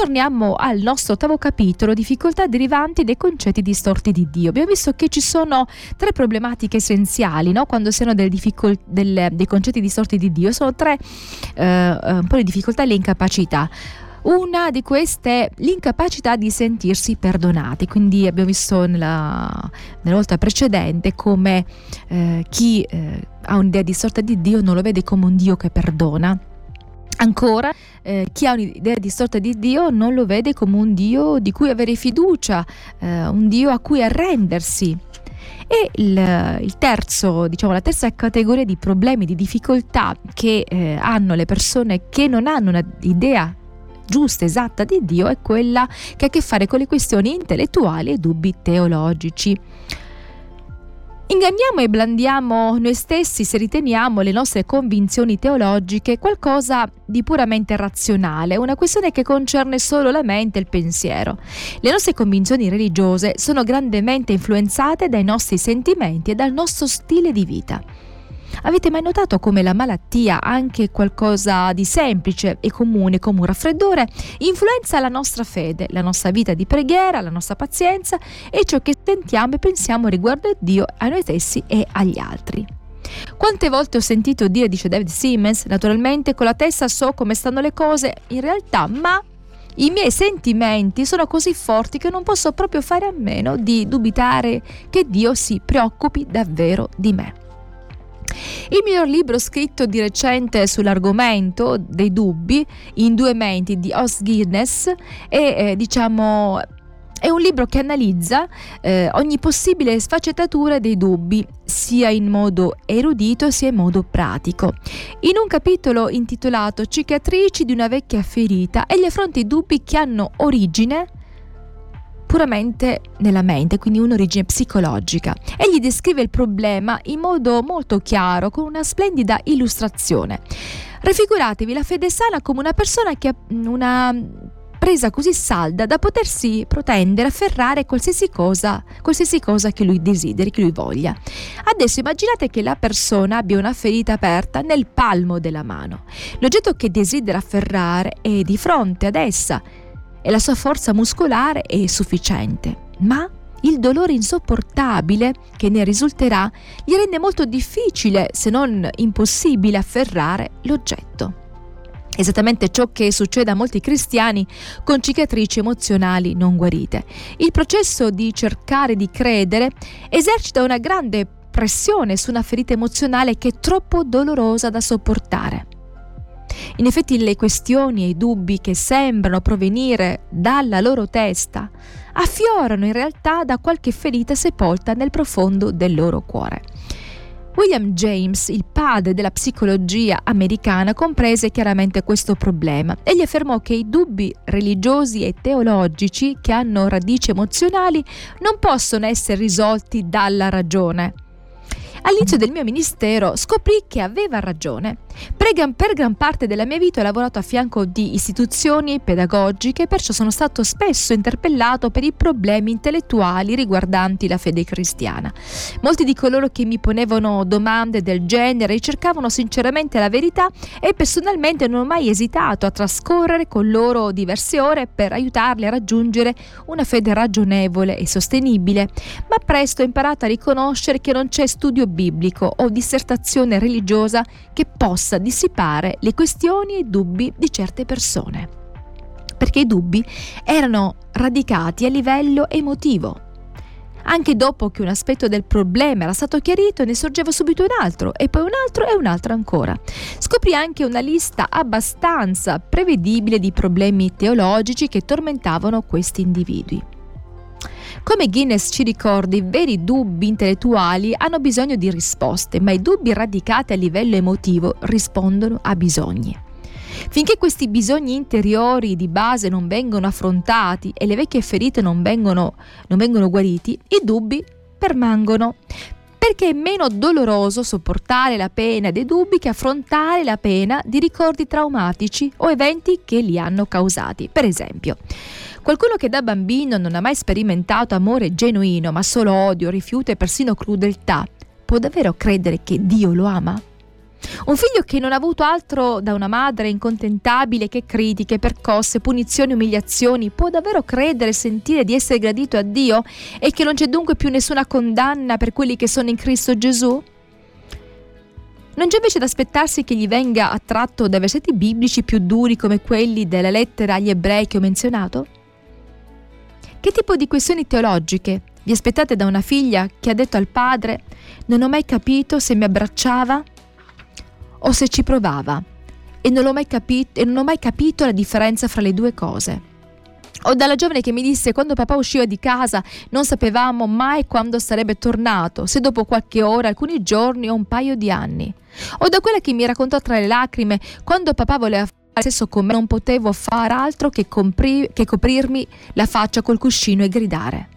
torniamo al nostro ottavo capitolo, difficoltà derivanti dai concetti distorti di Dio. Abbiamo visto che ci sono tre problematiche essenziali no? quando si hanno difficol- delle, dei concetti distorti di Dio, sono tre eh, un po' le difficoltà e le incapacità. Una di queste è l'incapacità di sentirsi perdonati, quindi abbiamo visto nella, nella volta precedente come eh, chi eh, ha un'idea distorta di Dio non lo vede come un Dio che perdona. Ancora, eh, chi ha un'idea distorta di Dio non lo vede come un Dio di cui avere fiducia, eh, un Dio a cui arrendersi. E il, il, terzo, diciamo, la terza categoria di problemi, di difficoltà che eh, hanno le persone che non hanno un'idea giusta, esatta di Dio è quella che ha a che fare con le questioni intellettuali e dubbi teologici. Inganniamo e blandiamo noi stessi se riteniamo le nostre convinzioni teologiche qualcosa di puramente razionale, una questione che concerne solo la mente e il pensiero. Le nostre convinzioni religiose sono grandemente influenzate dai nostri sentimenti e dal nostro stile di vita. Avete mai notato come la malattia, anche qualcosa di semplice e comune come un raffreddore, influenza la nostra fede, la nostra vita di preghiera, la nostra pazienza e ciò che sentiamo e pensiamo riguardo a Dio, a noi stessi e agli altri? Quante volte ho sentito dire, dice David Simmons, naturalmente con la testa so come stanno le cose in realtà, ma i miei sentimenti sono così forti che non posso proprio fare a meno di dubitare che Dio si preoccupi davvero di me. Il miglior libro scritto di recente sull'argomento dei dubbi in due menti di Os Guinness è eh, diciamo è un libro che analizza eh, ogni possibile sfaccettatura dei dubbi, sia in modo erudito sia in modo pratico. In un capitolo intitolato Cicatrici di una vecchia ferita, egli affronta i dubbi che hanno origine puramente nella mente, quindi un'origine psicologica. Egli descrive il problema in modo molto chiaro, con una splendida illustrazione. Raffiguratevi la fede sana come una persona che ha una presa così salda da potersi protendere, afferrare qualsiasi cosa, qualsiasi cosa che lui desideri, che lui voglia. Adesso immaginate che la persona abbia una ferita aperta nel palmo della mano. L'oggetto che desidera afferrare è di fronte ad essa e la sua forza muscolare è sufficiente, ma il dolore insopportabile che ne risulterà gli rende molto difficile, se non impossibile, afferrare l'oggetto. Esattamente ciò che succede a molti cristiani con cicatrici emozionali non guarite. Il processo di cercare di credere esercita una grande pressione su una ferita emozionale che è troppo dolorosa da sopportare. In effetti le questioni e i dubbi che sembrano provenire dalla loro testa affiorano in realtà da qualche ferita sepolta nel profondo del loro cuore. William James, il padre della psicologia americana, comprese chiaramente questo problema. Egli affermò che i dubbi religiosi e teologici che hanno radici emozionali non possono essere risolti dalla ragione All'inizio del mio ministero scoprì che aveva ragione. Per gran, parte della mia vita ho lavorato a fianco di istituzioni pedagogiche, perciò sono stato spesso interpellato per i problemi intellettuali riguardanti la fede cristiana. Molti di coloro che mi ponevano domande del genere ricercavano sinceramente la verità e personalmente non ho mai esitato a trascorrere con loro diverse ore per aiutarli a raggiungere una fede ragionevole e sostenibile, ma presto ho imparato a riconoscere che non c'è studio biblico o dissertazione religiosa che possa dissipare le questioni e i dubbi di certe persone. Perché i dubbi erano radicati a livello emotivo. Anche dopo che un aspetto del problema era stato chiarito, ne sorgeva subito un altro, e poi un altro e un altro ancora. Scoprì anche una lista abbastanza prevedibile di problemi teologici che tormentavano questi individui. Come Guinness ci ricorda, i veri dubbi intellettuali hanno bisogno di risposte, ma i dubbi radicati a livello emotivo rispondono a bisogni. Finché questi bisogni interiori di base non vengono affrontati e le vecchie ferite non vengono, non vengono guariti, i dubbi permangono perché è meno doloroso sopportare la pena dei dubbi che affrontare la pena di ricordi traumatici o eventi che li hanno causati. Per esempio, Qualcuno che da bambino non ha mai sperimentato amore genuino, ma solo odio, rifiuto e persino crudeltà, può davvero credere che Dio lo ama? Un figlio che non ha avuto altro da una madre incontentabile che critiche, percosse, punizioni, umiliazioni, può davvero credere e sentire di essere gradito a Dio e che non c'è dunque più nessuna condanna per quelli che sono in Cristo Gesù? Non c'è invece da aspettarsi che gli venga attratto da versetti biblici più duri come quelli della lettera agli ebrei che ho menzionato? Che tipo di questioni teologiche vi aspettate da una figlia che ha detto al padre non ho mai capito se mi abbracciava o se ci provava e non, ho mai capito, e non ho mai capito la differenza fra le due cose? O dalla giovane che mi disse quando papà usciva di casa non sapevamo mai quando sarebbe tornato, se dopo qualche ora, alcuni giorni o un paio di anni. O da quella che mi raccontò tra le lacrime quando papà voleva fare sesso con me non potevo far altro che, compri- che coprirmi la faccia col cuscino e gridare.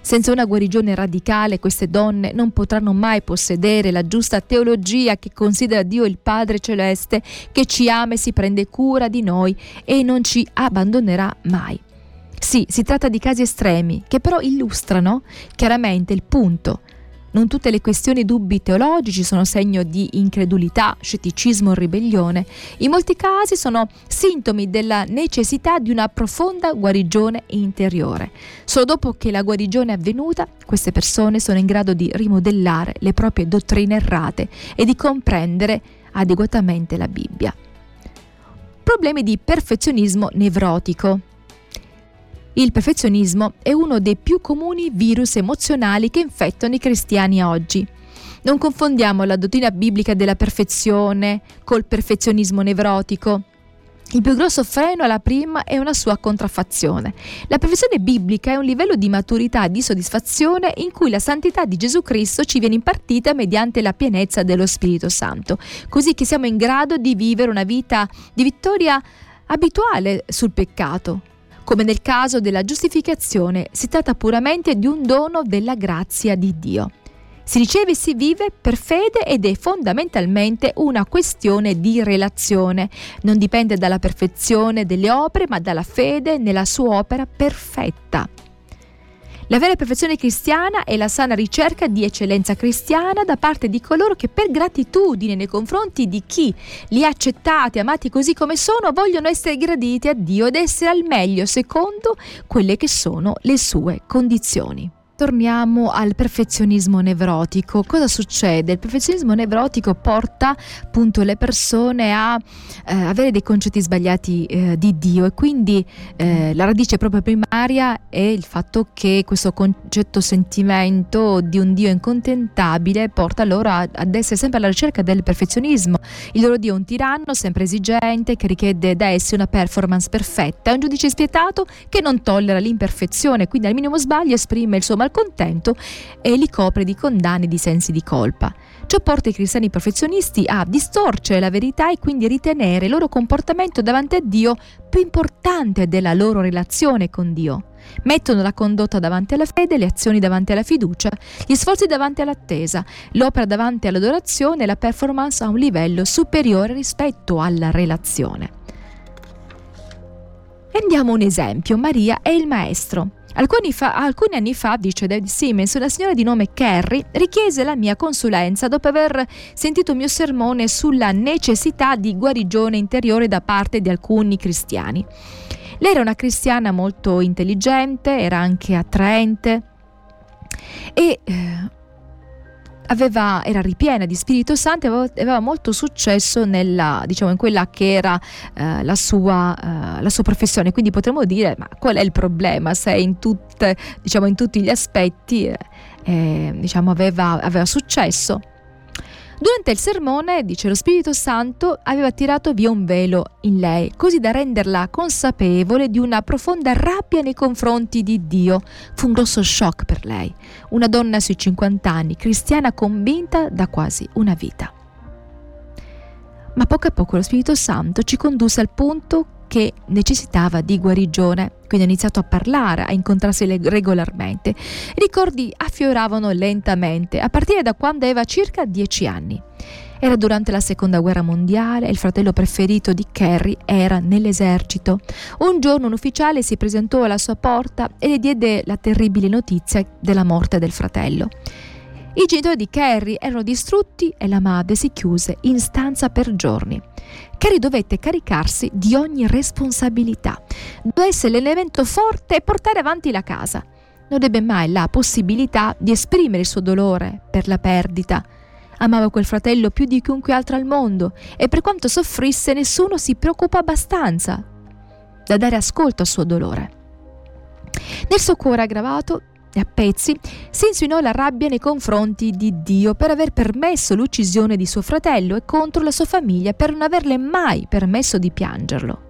Senza una guarigione radicale queste donne non potranno mai possedere la giusta teologia che considera Dio il Padre Celeste che ci ama e si prende cura di noi e non ci abbandonerà mai. Sì, si tratta di casi estremi che però illustrano chiaramente il punto non tutte le questioni e dubbi teologici sono segno di incredulità, scetticismo o ribellione. In molti casi sono sintomi della necessità di una profonda guarigione interiore. Solo dopo che la guarigione è avvenuta, queste persone sono in grado di rimodellare le proprie dottrine errate e di comprendere adeguatamente la Bibbia. Problemi di perfezionismo nevrotico. Il perfezionismo è uno dei più comuni virus emozionali che infettano i cristiani oggi. Non confondiamo la dottrina biblica della perfezione col perfezionismo nevrotico. Il più grosso freno alla prima è una sua contraffazione. La perfezione biblica è un livello di maturità e di soddisfazione in cui la santità di Gesù Cristo ci viene impartita mediante la pienezza dello Spirito Santo, così che siamo in grado di vivere una vita di vittoria abituale sul peccato, come nel caso della giustificazione, si tratta puramente di un dono della grazia di Dio. Si riceve e si vive per fede ed è fondamentalmente una questione di relazione. Non dipende dalla perfezione delle opere, ma dalla fede nella sua opera perfetta. La vera perfezione cristiana è la sana ricerca di eccellenza cristiana da parte di coloro che per gratitudine nei confronti di chi li ha accettati, amati così come sono, vogliono essere graditi a Dio ed essere al meglio secondo quelle che sono le sue condizioni. Torniamo al perfezionismo nevrotico. Cosa succede? Il perfezionismo nevrotico porta appunto le persone a eh, avere dei concetti sbagliati eh, di Dio e quindi eh, la radice proprio primaria è il fatto che questo concetto sentimento di un Dio incontentabile porta loro a, ad essere sempre alla ricerca del perfezionismo. Il loro Dio è un tiranno sempre esigente che richiede da essi una performance perfetta, è un giudice spietato che non tollera l'imperfezione, quindi al minimo sbaglio esprime il suo malcontento e li copre di condanne e di sensi di colpa. Ciò porta i cristiani professionisti a distorcere la verità e quindi ritenere il loro comportamento davanti a Dio più importante della loro relazione con Dio. Mettono la condotta davanti alla fede, le azioni davanti alla fiducia, gli sforzi davanti all'attesa, l'opera davanti all'adorazione e la performance a un livello superiore rispetto alla relazione. Prendiamo un esempio, Maria è il maestro. Alcuni, fa, alcuni, anni fa, dice David Simmons, una signora di nome Carrie richiese la mia consulenza dopo aver sentito il mio sermone sulla necessità di guarigione interiore da parte di alcuni cristiani. Lei era una cristiana molto intelligente, era anche attraente e eh, aveva, era ripiena di Spirito Santo e aveva, aveva, molto successo nella, diciamo, in quella che era eh, la, sua, eh, la, sua, professione. Quindi potremmo dire, ma qual è il problema se in, tutte, diciamo, in tutti gli aspetti eh, eh diciamo, aveva, aveva successo? Durante il sermone, dice lo Spirito Santo, aveva tirato via un velo in lei, così da renderla consapevole di una profonda rabbia nei confronti di Dio. Fu un grosso shock per lei, una donna sui 50 anni, cristiana convinta da quasi una vita. Ma poco a poco lo Spirito Santo ci condusse al punto che necessitava di guarigione, quindi ha iniziato a parlare, a incontrarsi regolarmente. I ricordi affioravano lentamente, a partire da quando aveva circa dieci anni. Era durante la seconda guerra mondiale e il fratello preferito di Carrie era nell'esercito. Un giorno un ufficiale si presentò alla sua porta e le diede la terribile notizia della morte del fratello. I genitori di Carrie erano distrutti e la madre si chiuse in stanza per giorni. Carrie dovette caricarsi di ogni responsabilità, doveva essere l'elemento forte e portare avanti la casa. Non ebbe mai la possibilità di esprimere il suo dolore per la perdita. Amava quel fratello più di chiunque altro al mondo e per quanto soffrisse nessuno si preoccupò abbastanza da dare ascolto al suo dolore. Nel suo cuore aggravato e a pezzi si insinuò la rabbia nei confronti di Dio per aver permesso l'uccisione di suo fratello e contro la sua famiglia per non averle mai permesso di piangerlo.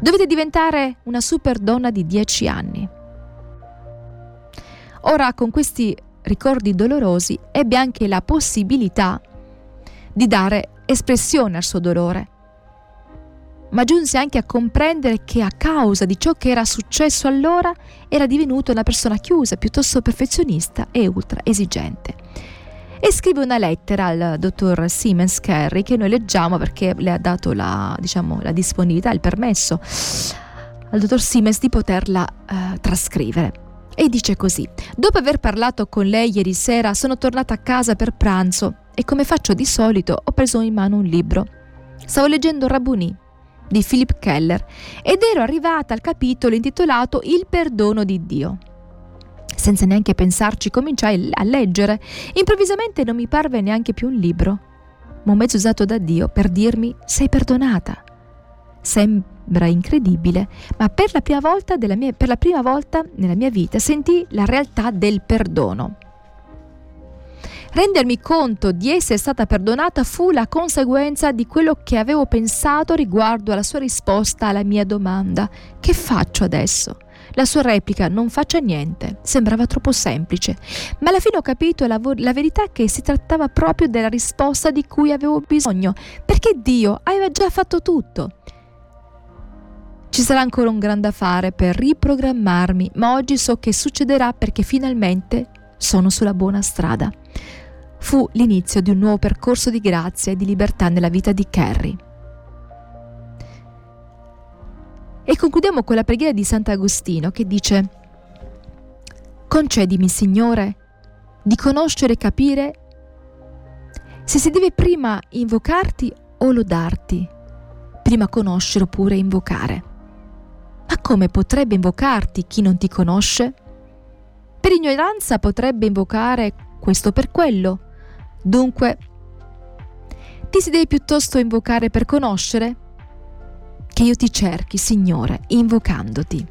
Dovete diventare una super donna di dieci anni. Ora con questi ricordi dolorosi ebbe anche la possibilità di dare espressione al suo dolore ma giunse anche a comprendere che a causa di ciò che era successo allora era divenuto una persona chiusa, piuttosto perfezionista e ultra esigente. E scrive una lettera al dottor Siemens Carey che noi leggiamo perché le ha dato la, diciamo, la disponibilità, il permesso al dottor Siemens di poterla eh, trascrivere. E dice così: Dopo aver parlato con lei ieri sera, sono tornata a casa per pranzo e, come faccio di solito, ho preso in mano un libro. Stavo leggendo Rabuni di Philip Keller ed ero arrivata al capitolo intitolato Il perdono di Dio. Senza neanche pensarci cominciai a leggere. Improvvisamente non mi parve neanche più un libro, ma un mezzo usato da Dio per dirmi sei perdonata. Sembra incredibile, ma per la prima volta, mia, per la prima volta nella mia vita sentì la realtà del perdono. Rendermi conto di essere stata perdonata fu la conseguenza di quello che avevo pensato riguardo alla sua risposta alla mia domanda. Che faccio adesso? La sua replica non faccia niente sembrava troppo semplice, ma alla fine ho capito la, vo- la verità che si trattava proprio della risposta di cui avevo bisogno, perché Dio aveva già fatto tutto. Ci sarà ancora un grande affare per riprogrammarmi, ma oggi so che succederà perché finalmente sono sulla buona strada fu l'inizio di un nuovo percorso di grazia e di libertà nella vita di Carrie. E concludiamo con la preghiera di Sant'Agostino che dice Concedimi, Signore, di conoscere e capire se si deve prima invocarti o lodarti, prima conoscere oppure invocare. Ma come potrebbe invocarti chi non ti conosce? Per ignoranza potrebbe invocare questo per quello, Dunque, ti si devi piuttosto invocare per conoscere? Che io ti cerchi, Signore, invocandoti.